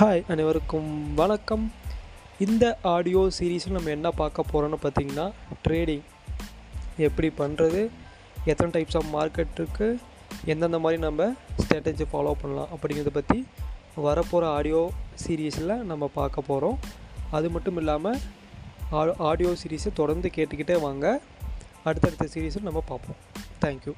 Hi அனைவருக்கும் வணக்கம். இந்த ஆடியோ சீரீஸில் நம்ம என்ன பார்க்க போகிறோன்னு பார்த்தீங்கன்னா ட்ரேடிங் எப்படி பண்ணுறது எத்தனை டைப்ஸ் ஆஃப் மார்க்கெட் இருக்குது எந்தெந்த மாதிரி நம்ம ஸ்ட்ராட்டஜி ஃபாலோ பண்ணலாம் அப்படிங்கிறத பற்றி வரப்போகிற ஆடியோ சீரீஸில் நம்ம பார்க்க போகிறோம் அது மட்டும் இல்லாமல் ஆடியோ சீரீஸை தொடர்ந்து கேட்டுக்கிட்டே வாங்க. அடுத்தடுத்த சீரீஸும் நம்ம பார்ப்போம். தேங்க்யூ